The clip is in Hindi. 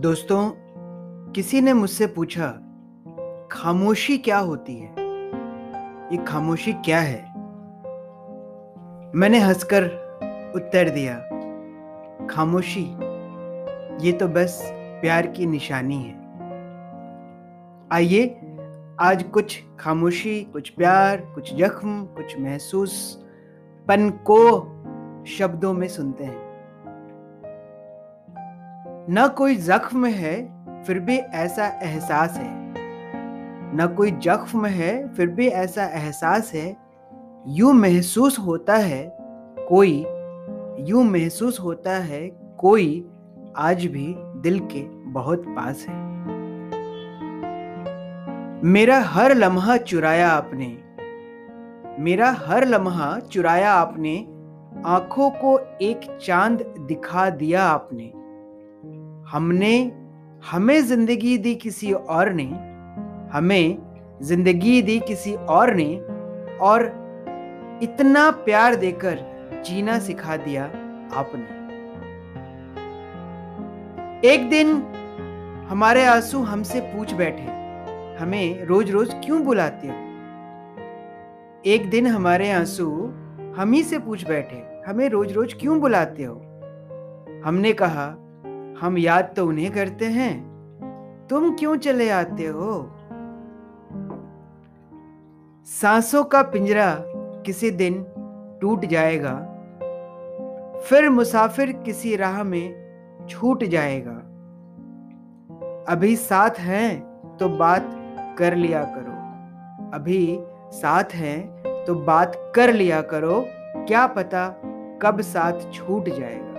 दोस्तों, किसी ने मुझसे पूछा, खामोशी क्या होती है? ये खामोशी क्या है? मैंने हंसकर उत्तर दिया, खामोशी, ये तो बस प्यार की निशानी है। आइए, आज कुछ खामोशी, कुछ प्यार, कुछ जख्म, कुछ महसूस, पन को शब्दों में सुनते हैं। न कोई जख्म है, फिर भी ऐसा एहसास है। न कोई जख्म है, फिर भी ऐसा एहसास है। यूँ महसूस होता है, कोई, यूँ महसूस होता है, कोई आज भी दिल के बहुत पास है। मेरा हर लम्हा चुराया आपने, मेरा हर लम्हा चुराया आपने, आँखों को एक चाँद दिखा दिया आपने। हमने, हमें ज़िंदगी दी किसी और ने, हमें ज़िंदगी दी किसी और ने, और इतना प्यार देकर जीना सिखा दिया आपने। एक दिन हमारे आँसू हमसे पूछ बैठे, हमें रोज रोज क्यों बुलाते हो? एक दिन हमारे आँसू हम ही से पूछ बैठे, हमें रोज रोज क्यों बुलाते हो? हमने कहा हम याद तो उन्हें करते हैं। तुम क्यों चले आते हो? सांसों का पिंजरा किसी दिन टूट जाएगा, फिर मुसाफिर किसी राह में छूट जाएगा। अभी साथ हैं तो बात कर लिया करो। अभी साथ हैं तो बात कर लिया करो। क्या पता कब साथ छूट जाएगा।